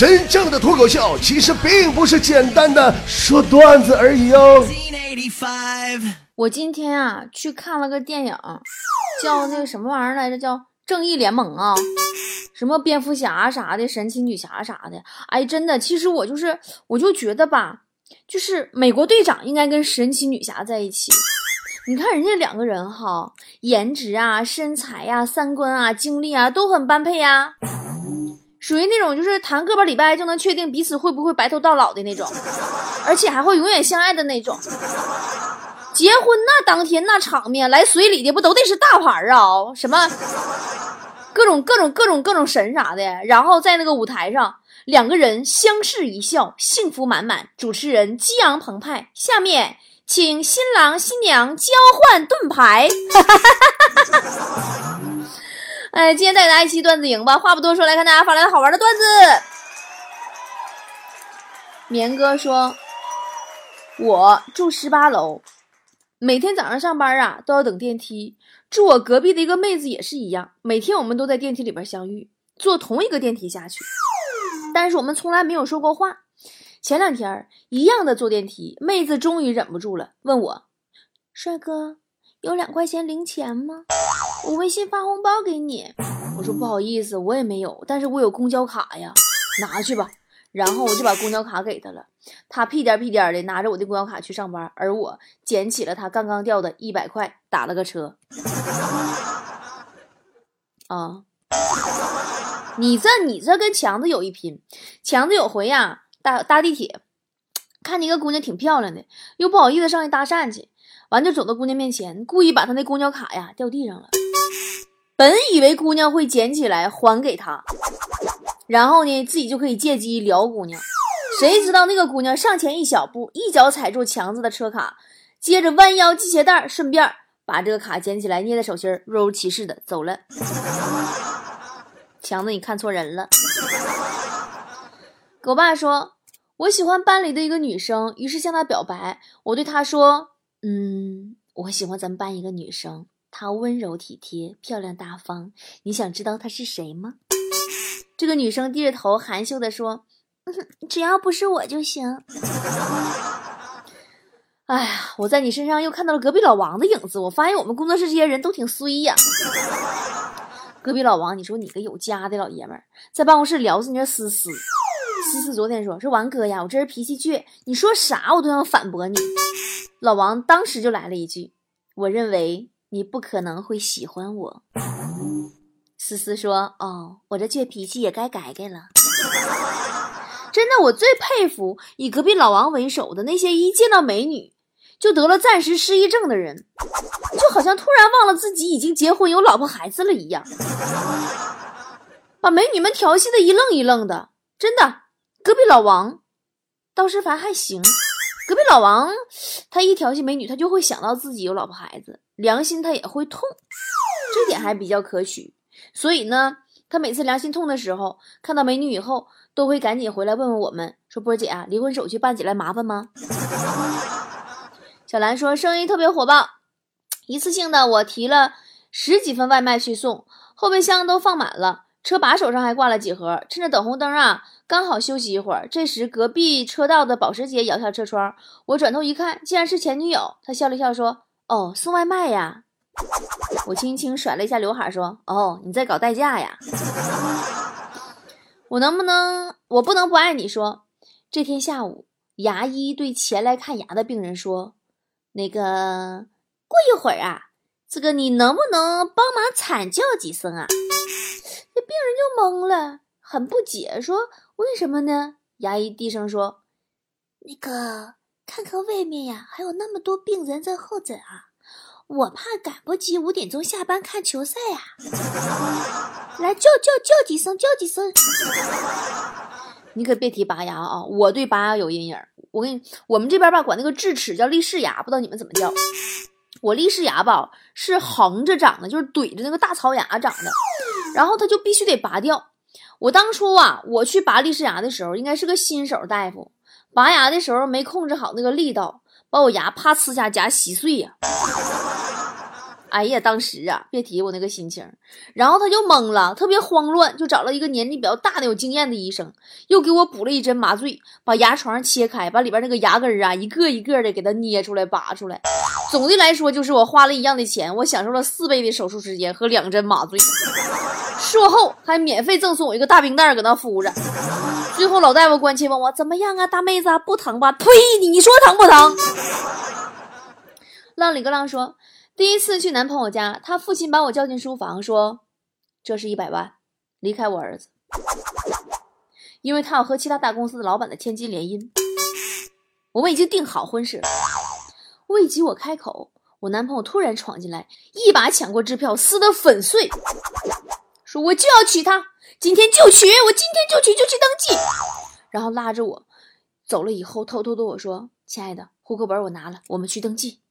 真正的脱口秀其实并不是简单的说段子而已哦。我今天啊去看了个电影，叫那个什么玩意儿来着？叫《正义联盟》啊，什么蝙蝠侠啥的，神奇女侠啥的。哎，真的，其实我就是，我就觉得吧，就是美国队长应该跟神奇女侠在一起。你看人家两个人哈，颜值啊、身材呀、三观啊、经历啊都很般配呀，属于那种就是谈个把礼拜就能确定彼此会不会白头到老的那种，而且还会永远相爱的那种。结婚那当天那场面，来随礼的不都得是大牌啊？什么各种各种各种各种神啥的，然后在那个舞台上，两个人相视一笑，幸福满满。主持人激昂澎湃，下面请新郎新娘交换盾牌。哎，今天带大家一期段子营吧。话不多说，来看大家发来的好玩的段子。棉哥说：“我住十八楼。”每天早上上班啊，都要等电梯。住我隔壁的一个妹子也是一样，每天我们都在电梯里边相遇，坐同一个电梯下去。但是我们从来没有说过话。前两天一样的坐电梯，妹子终于忍不住了，问我：“帅哥，有两块钱零钱吗？我微信发红包给你。”我说：“不好意思，我也没有，但是我有公交卡呀，拿去吧。”然后我就把公交卡给他了，他屁颠屁颠的拿着我的公交卡去上班，而我捡起了他刚刚掉的一百块，打了个车。啊，你这你这跟强子有一拼。强子有回呀，搭搭地铁，看见一个姑娘挺漂亮的，又不好意思上去搭讪去，完就走到姑娘面前，故意把她那公交卡呀掉地上了。本以为姑娘会捡起来还给他。然后呢，自己就可以借机撩姑娘，谁知道那个姑娘上前一小步，一脚踩住强子的车卡，接着弯腰系鞋带，顺便把这个卡捡起来，捏在手心，若无其事的走了。强子，你看错人了。狗爸说：“我喜欢班里的一个女生，于是向她表白。我对她说：‘嗯，我喜欢咱们班一个女生，她温柔体贴，漂亮大方。你想知道她是谁吗？’”这个女生低着头，含羞地说：“只要不是我就行。”哎呀，我在你身上又看到了隔壁老王的影子。我发现我们工作室这些人都挺衰呀。隔壁老王，你说你个有家的老爷们儿，在办公室聊死你这思思。思思昨天说：“说王哥呀，我这人脾气倔，你说啥我都想反驳你。”老王当时就来了一句：“我认为你不可能会喜欢我。”思思说：“哦，我这倔脾气也该改改了。真的，我最佩服以隔壁老王为首的那些一见到美女就得了暂时失忆症的人，就好像突然忘了自己已经结婚有老婆孩子了一样，把美女们调戏的一愣一愣的。真的，隔壁老王倒是凡还行。隔壁老王他一调戏美女，他就会想到自己有老婆孩子，良心他也会痛，这点还比较可取。”所以呢，他每次良心痛的时候，看到美女以后，都会赶紧回来问问我们，说：“波姐啊，离婚手续办起来麻烦吗？”小兰说：“生意特别火爆，一次性的我提了十几份外卖去送，后备箱都放满了，车把手上还挂了几盒。趁着等红灯啊，刚好休息一会儿。这时隔壁车道的保时捷摇下车窗，我转头一看，竟然是前女友。她笑了笑说：‘哦，送外卖呀。’”我轻轻甩了一下刘海，说：“哦，你在搞代驾呀？我能不能，我不能不爱你？说，这天下午，牙医对前来看牙的病人说：‘那个，过一会儿啊，这个你能不能帮忙惨叫几声啊？’那病人就懵了，很不解，说：‘为什么呢？’牙医低声说：‘那个，看看外面呀，还有那么多病人在候诊啊。’”我怕赶不及五点钟下班看球赛呀！来叫叫叫几声，叫几声！你可别提拔牙啊！我对拔牙有阴影。我跟你，我们这边吧，管那个智齿叫立式牙，不知道你们怎么叫。我立式牙吧是横着长的，就是怼着那个大槽牙长的，然后它就必须得拔掉。我当初啊，我去拔立式牙的时候，应该是个新手大夫，拔牙的时候没控制好那个力道，把我牙啪呲下夹稀碎呀！哎呀，当时啊，别提我那个心情。然后他就懵了，特别慌乱，就找了一个年纪比较大的、有经验的医生，又给我补了一针麻醉，把牙床切开，把里边那个牙根啊，一个一个的给它捏出来、拔出来。总的来说，就是我花了一样的钱，我享受了四倍的手术时间和两针麻醉，术后还免费赠送我一个大冰袋搁那敷着。最后老大夫关切问我怎么样啊，大妹子不疼吧？呸！你说疼不疼？浪里个浪说。第一次去男朋友家，他父亲把我叫进书房，说：“这是一百万，离开我儿子，因为他要和其他大公司的老板的千金联姻。我们已经定好婚事了。”未及我开口，我男朋友突然闯进来，一把抢过支票，撕得粉碎，说：“我就要娶她，今天就娶，我今天就娶，就去登记。”然后拉着我走了以后，偷偷对我说：“亲爱的，户口本我拿了，我们去登记。”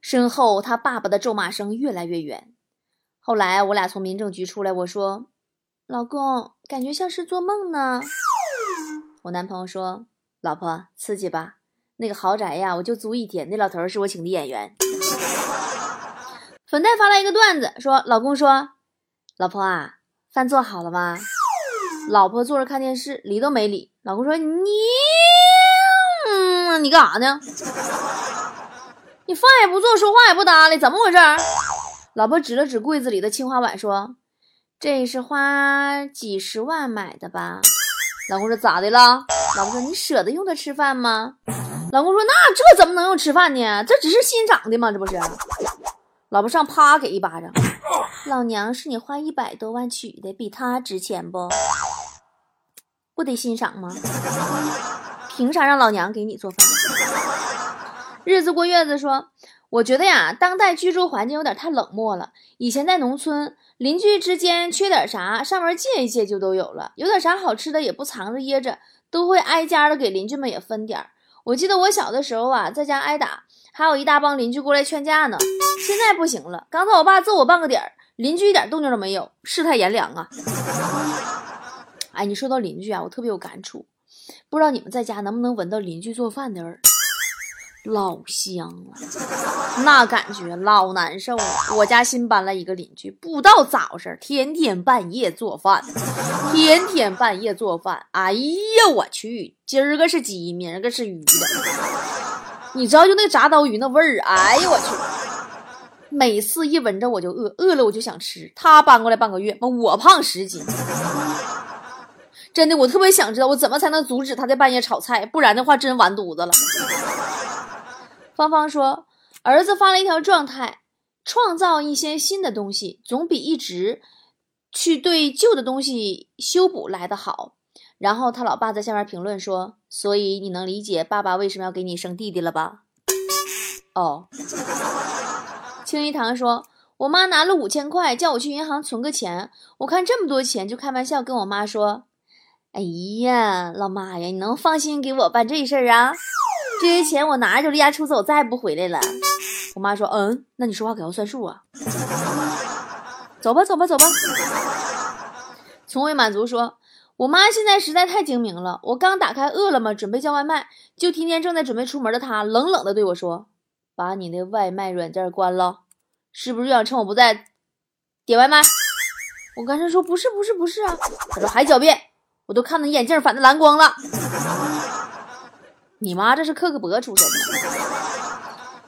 身后，他爸爸的咒骂声越来越远。后来，我俩从民政局出来，我说：“老公，感觉像是做梦呢。”我男朋友说：“老婆，刺激吧？那个豪宅呀，我就租一天。那老头是我请的演员。”粉黛发来一个段子，说：“老公说，老婆啊，饭做好了吗？”老婆坐着看电视，理都没理。老公说：“你，你干啥呢？”你饭也不做，说话也不搭理，怎么回事？老婆指了指柜子里的青花碗，说：“这是花几十万买的吧？”老公说：“咋的了？”老婆说：“你舍得用它吃饭吗？”老公说：“那这怎么能用吃饭呢？这只是欣赏的吗？这不是？”老婆上啪给一巴掌：“ 老娘是你花一百多万娶的，比他值钱不？不得欣赏吗？凭啥让老娘给你做饭？”日子过月子说：“我觉得呀，当代居住环境有点太冷漠了。以前在农村，邻居之间缺点啥，上门借一借就都有了。有点啥好吃的，也不藏着掖着，都会挨家的给邻居们也分点儿。我记得我小的时候啊，在家挨打，还有一大帮邻居过来劝架呢。现在不行了，刚才我爸揍我半个点儿，邻居一点动静都没有，世态炎凉啊！哎，你说到邻居啊，我特别有感触，不知道你们在家能不能闻到邻居做饭的味儿。”老香了，那感觉老难受了。我家新搬来一个邻居，不知道咋回事，天天半夜做饭，天天半夜做饭。哎呀，我去，今儿个是鸡，明儿个是鱼的。你知道就那炸刀鱼那味儿，哎呀我去，每次一闻着我就饿，饿了我就想吃。他搬过来半个月，我胖十斤。真的，我特别想知道我怎么才能阻止他在半夜炒菜，不然的话真完犊子了。芳芳说：“儿子发了一条状态，创造一些新的东西，总比一直去对旧的东西修补来的好。”然后他老爸在下面评论说：“所以你能理解爸爸为什么要给你生弟弟了吧？”哦。青一堂说：“我妈拿了五千块，叫我去银行存个钱。我看这么多钱，就开玩笑跟我妈说：‘哎呀，老妈呀，你能放心给我办这事儿啊？’”这些钱我拿着就离家出走，再也不回来了。我妈说：“嗯，那你说话可要算数啊。”走吧，走吧，走吧。从未满足说：“我妈现在实在太精明了。我刚打开饿了么，准备叫外卖，就听见正在准备出门的她冷冷的对我说：‘把你那外卖软件关了，是不是想趁我不在点外卖？’我刚才说不是，不是，不是啊。她说还狡辩，我都看到你眼镜反的蓝光了。”你妈这是克克伯出身的。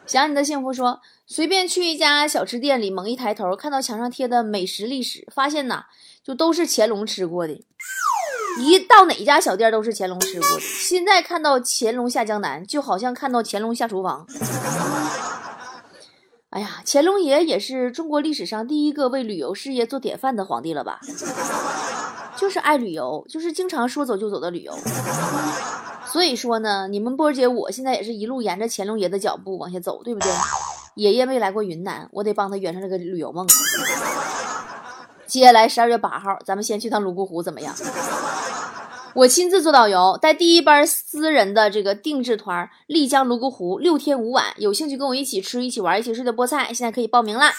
想你的幸福说，随便去一家小吃店里，猛一抬头看到墙上贴的美食历史，发现呐，就都是乾隆吃过的。一到哪家小店都是乾隆吃过的。现在看到乾隆下江南，就好像看到乾隆下厨房。哎呀，乾隆爷也是中国历史上第一个为旅游事业做典范的皇帝了吧？就是爱旅游，就是经常说走就走的旅游。所以说呢，你们波姐，我现在也是一路沿着乾隆爷的脚步往下走，对不对？爷爷没来过云南，我得帮他圆上这个旅游梦。接下来十二月八号，咱们先去趟泸沽湖，怎么样？我亲自做导游，带第一班私人的这个定制团，丽江泸沽湖六天五晚，有兴趣跟我一起吃、一起玩、一起睡的菠菜，现在可以报名啦。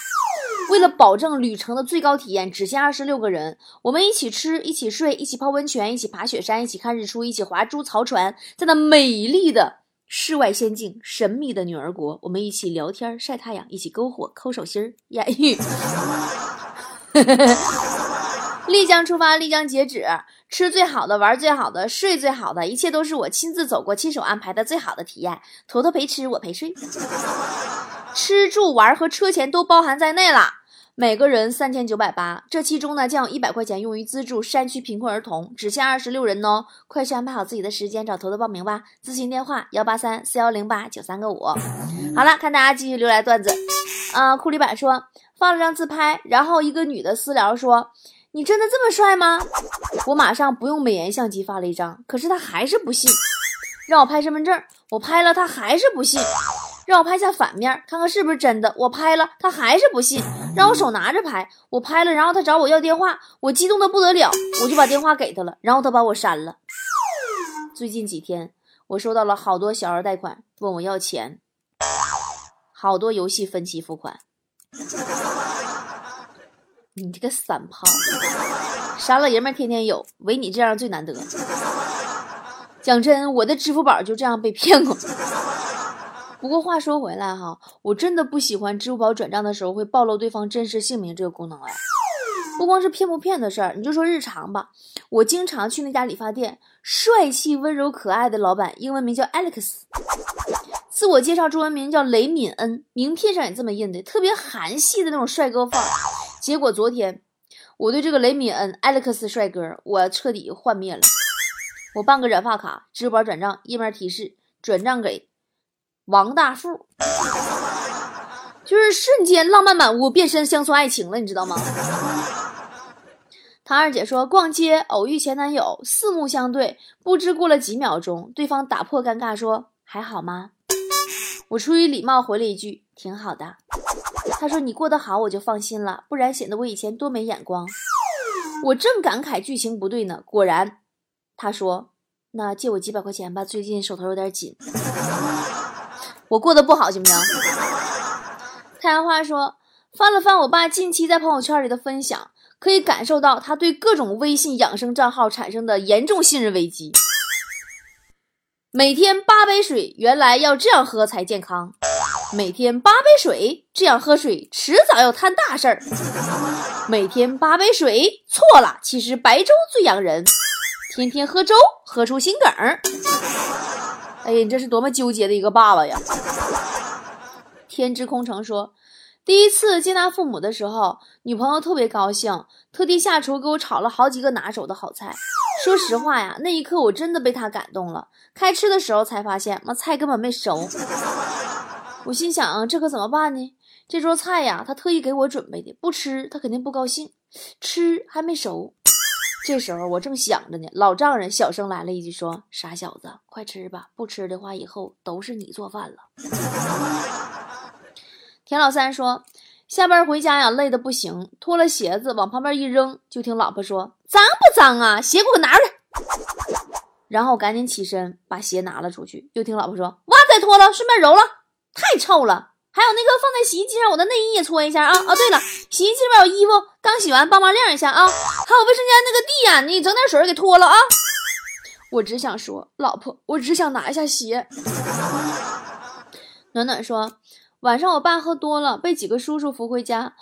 为了保证旅程的最高体验，只限二十六个人。我们一起吃，一起睡，一起泡温泉，一起爬雪山，一起看日出，一起划猪槽船，在那美丽的世外仙境，神秘的女儿国，我们一起聊天、晒太阳，一起篝火、抠手心儿、艳遇。丽江出发，丽江截止，吃最好的，玩最好的，睡最好的，一切都是我亲自走过、亲手安排的最好的体验。坨坨陪吃，我陪睡，吃住玩和车钱都包含在内了。每个人三千九百八，这其中呢将有一百块钱用于资助山区贫困儿童，只限二十六人哦，快去安排好自己的时间，找头头报名吧。咨询电话：幺八三四幺零八九三个五。好了，看大家继续留来段子。啊，库里板说放了张自拍，然后一个女的私聊说：“你真的这么帅吗？”我马上不用美颜相机发了一张，可是他还是不信，让我拍身份证，我拍了他还是不信。让我拍下反面，看看是不是真的。我拍了，他还是不信，让我手拿着拍。我拍了，然后他找我要电话，我激动的不得了，我就把电话给他了，然后他把我删了。最近几天，我收到了好多小额贷款问我要钱，好多游戏分期付款。你这个散炮，傻老爷们天天有，唯你这样最难得。讲真，我的支付宝就这样被骗过。不过话说回来哈，我真的不喜欢支付宝转账的时候会暴露对方真实姓名这个功能哎。不光是骗不骗的事儿，你就说日常吧，我经常去那家理发店，帅气温柔可爱的老板，英文名叫 Alex，自我介绍中文名叫雷敏恩，名片上也这么印的，特别韩系的那种帅哥范儿。结果昨天，我对这个雷敏恩 Alex 帅哥，我彻底幻灭了。我办个染发卡，支付宝转账，页面提示转账给。王大富，就是瞬间浪漫满屋，变身乡村爱情了，你知道吗？唐二姐说，逛街偶遇前男友，四目相对，不知过了几秒钟，对方打破尴尬说：“还好吗？”我出于礼貌回了一句：“挺好的。”他说：“你过得好，我就放心了，不然显得我以前多没眼光。”我正感慨剧情不对呢，果然，他说：“那借我几百块钱吧，最近手头有点紧。”我过得不好，行不行？太阳花说，翻了翻我爸近期在朋友圈里的分享，可以感受到他对各种微信养生账号产生的严重信任危机。每天八杯水，原来要这样喝才健康。每天八杯水，这样喝水迟早要摊大事儿。每天八杯水，错了，其实白粥最养人。天天喝粥，喝出心梗儿。哎呀，你这是多么纠结的一个爸爸呀！天之空城说，第一次见他父母的时候，女朋友特别高兴，特地下厨给我炒了好几个拿手的好菜。说实话呀，那一刻我真的被他感动了。开吃的时候才发现，妈菜根本没熟。我心想，这可怎么办呢？这桌菜呀，他特意给我准备的，不吃他肯定不高兴，吃还没熟。这时候我正想着呢，老丈人小声来了一句说：“傻小子，快吃吧，不吃的话以后都是你做饭了。”田老三说：“下班回家呀，累得不行，脱了鞋子往旁边一扔，就听老婆说：‘脏不脏啊？鞋给我拿出来。’然后赶紧起身把鞋拿了出去，又听老婆说：‘袜子也脱了，顺便揉了，太臭了。’还有那个放在洗衣机上，我的内衣也搓一下啊！啊，对了，洗衣机里边有衣服，刚洗完，帮忙晾一下啊！还有卫生间那个地呀，你整点水给拖了啊！我只想说，老婆，我只想拿一下鞋。暖暖说，晚上我爸喝多了，被几个叔叔扶回家，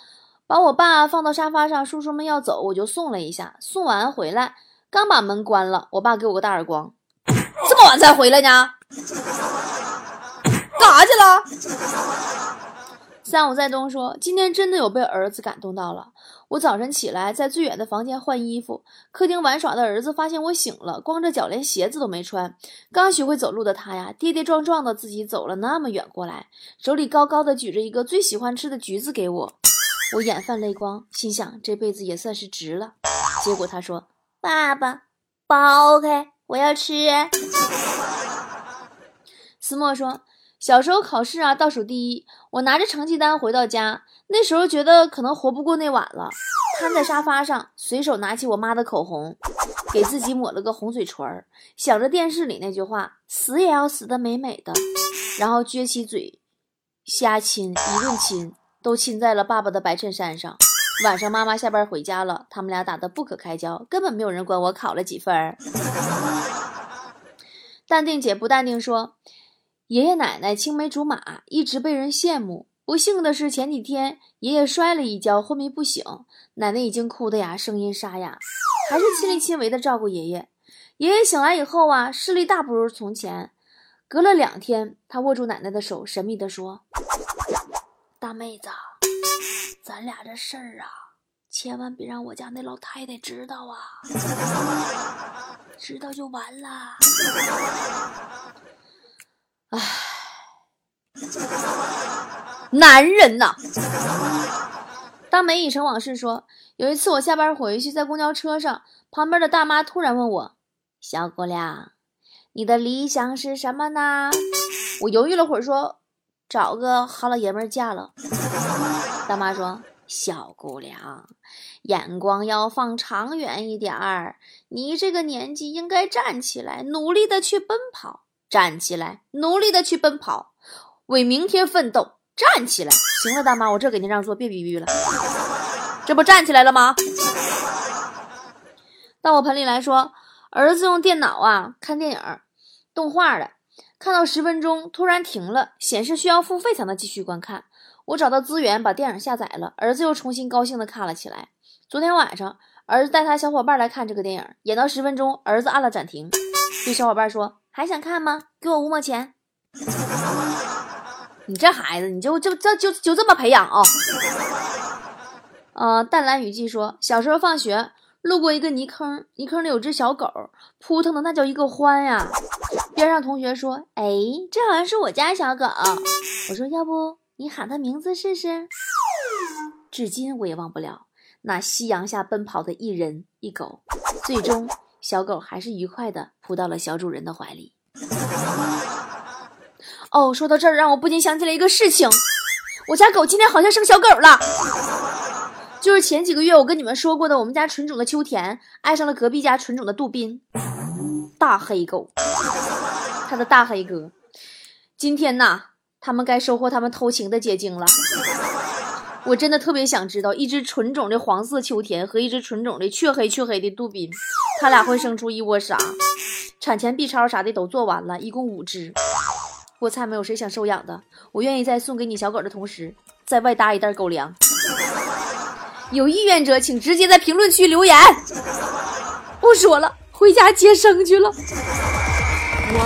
把我爸放到沙发上，叔叔们要走，我就送了一下，送完回来，刚把门关了，我爸给我个大耳光，这么晚才回来呢？干啥去了？三五在东说：“今天真的有被儿子感动到了。我早晨起来，在最远的房间换衣服，客厅玩耍的儿子发现我醒了，光着脚，连鞋子都没穿。刚学会走路的他呀，跌跌撞撞的自己走了那么远过来，手里高高的举着一个最喜欢吃的橘子给我。我眼泛泪光，心想这辈子也算是值了。结果他说：‘爸爸，剥开，我要吃。’思墨说。”小时候考试啊，倒数第一。我拿着成绩单回到家，那时候觉得可能活不过那晚了，瘫在沙发上，随手拿起我妈的口红，给自己抹了个红嘴唇儿，想着电视里那句话“死也要死的美美的”，然后撅起嘴，瞎亲一顿亲，都亲在了爸爸的白衬衫上。晚上妈妈下班回家了，他们俩打得不可开交，根本没有人管我考了几分。淡定姐不淡定说。爷爷奶奶青梅竹马，一直被人羡慕。不幸的是，前几天爷爷摔了一跤，昏迷不醒，奶奶已经哭得呀声音沙哑，还是亲力亲为的照顾爷爷。爷爷醒来以后啊，视力大不如从前。隔了两天，他握住奶奶的手，神秘地说：“大妹子，咱俩这事儿啊，千万别让我家那老太太知道啊，知道就完了。”唉，男人呐！当梅已成往事说，有一次我下班回去，在公交车上，旁边的大妈突然问我：“小姑娘。”你的理想是什么呢？我犹豫了会儿，说找个好老爷们儿嫁了。大妈说：“小姑娘，眼光要放长远一点儿。你这个年纪应该站起来，努力的去奔跑。站起来，努力的去奔跑，为明天奋斗。站起来，行了，大妈，我这给您让座，别逼逼了。这不站起来了吗？到我盆里来说。”儿子用电脑啊看电影，动画的，看到十分钟突然停了，显示需要付费才能继续观看。我找到资源把电影下载了，儿子又重新高兴的看了起来。昨天晚上，儿子带他小伙伴来看这个电影，演到十分钟，儿子按了暂停，对小伙伴说：“还想看吗？给我五毛钱。”你这孩子，你就就这就就这么培养啊？呃，淡蓝雨季说，小时候放学。路过一个泥坑，泥坑里有只小狗，扑腾的那叫一个欢呀！边上同学说：“哎，这好像是我家小狗。”我说：“要不你喊它名字试试？”至今我也忘不了那夕阳下奔跑的一人一狗，最终小狗还是愉快的扑到了小主人的怀里。哦，说到这儿，让我不禁想起了一个事情，我家狗今天好像生小狗了。就是前几个月我跟你们说过的，我们家纯种的秋田爱上了隔壁家纯种的杜宾，大黑狗，他的大黑哥。今天呐，他们该收获他们偷情的结晶了。我真的特别想知道，一只纯种的黄色秋田和一只纯种的黢黑黢黑的杜宾，它俩会生出一窝啥？产前 B 超啥的都做完了，一共五只。我猜没有谁想收养的，我愿意在送给你小狗的同时，再外搭一袋狗粮。有意愿者，请直接在评论区留言。不说了，回家接生去了。我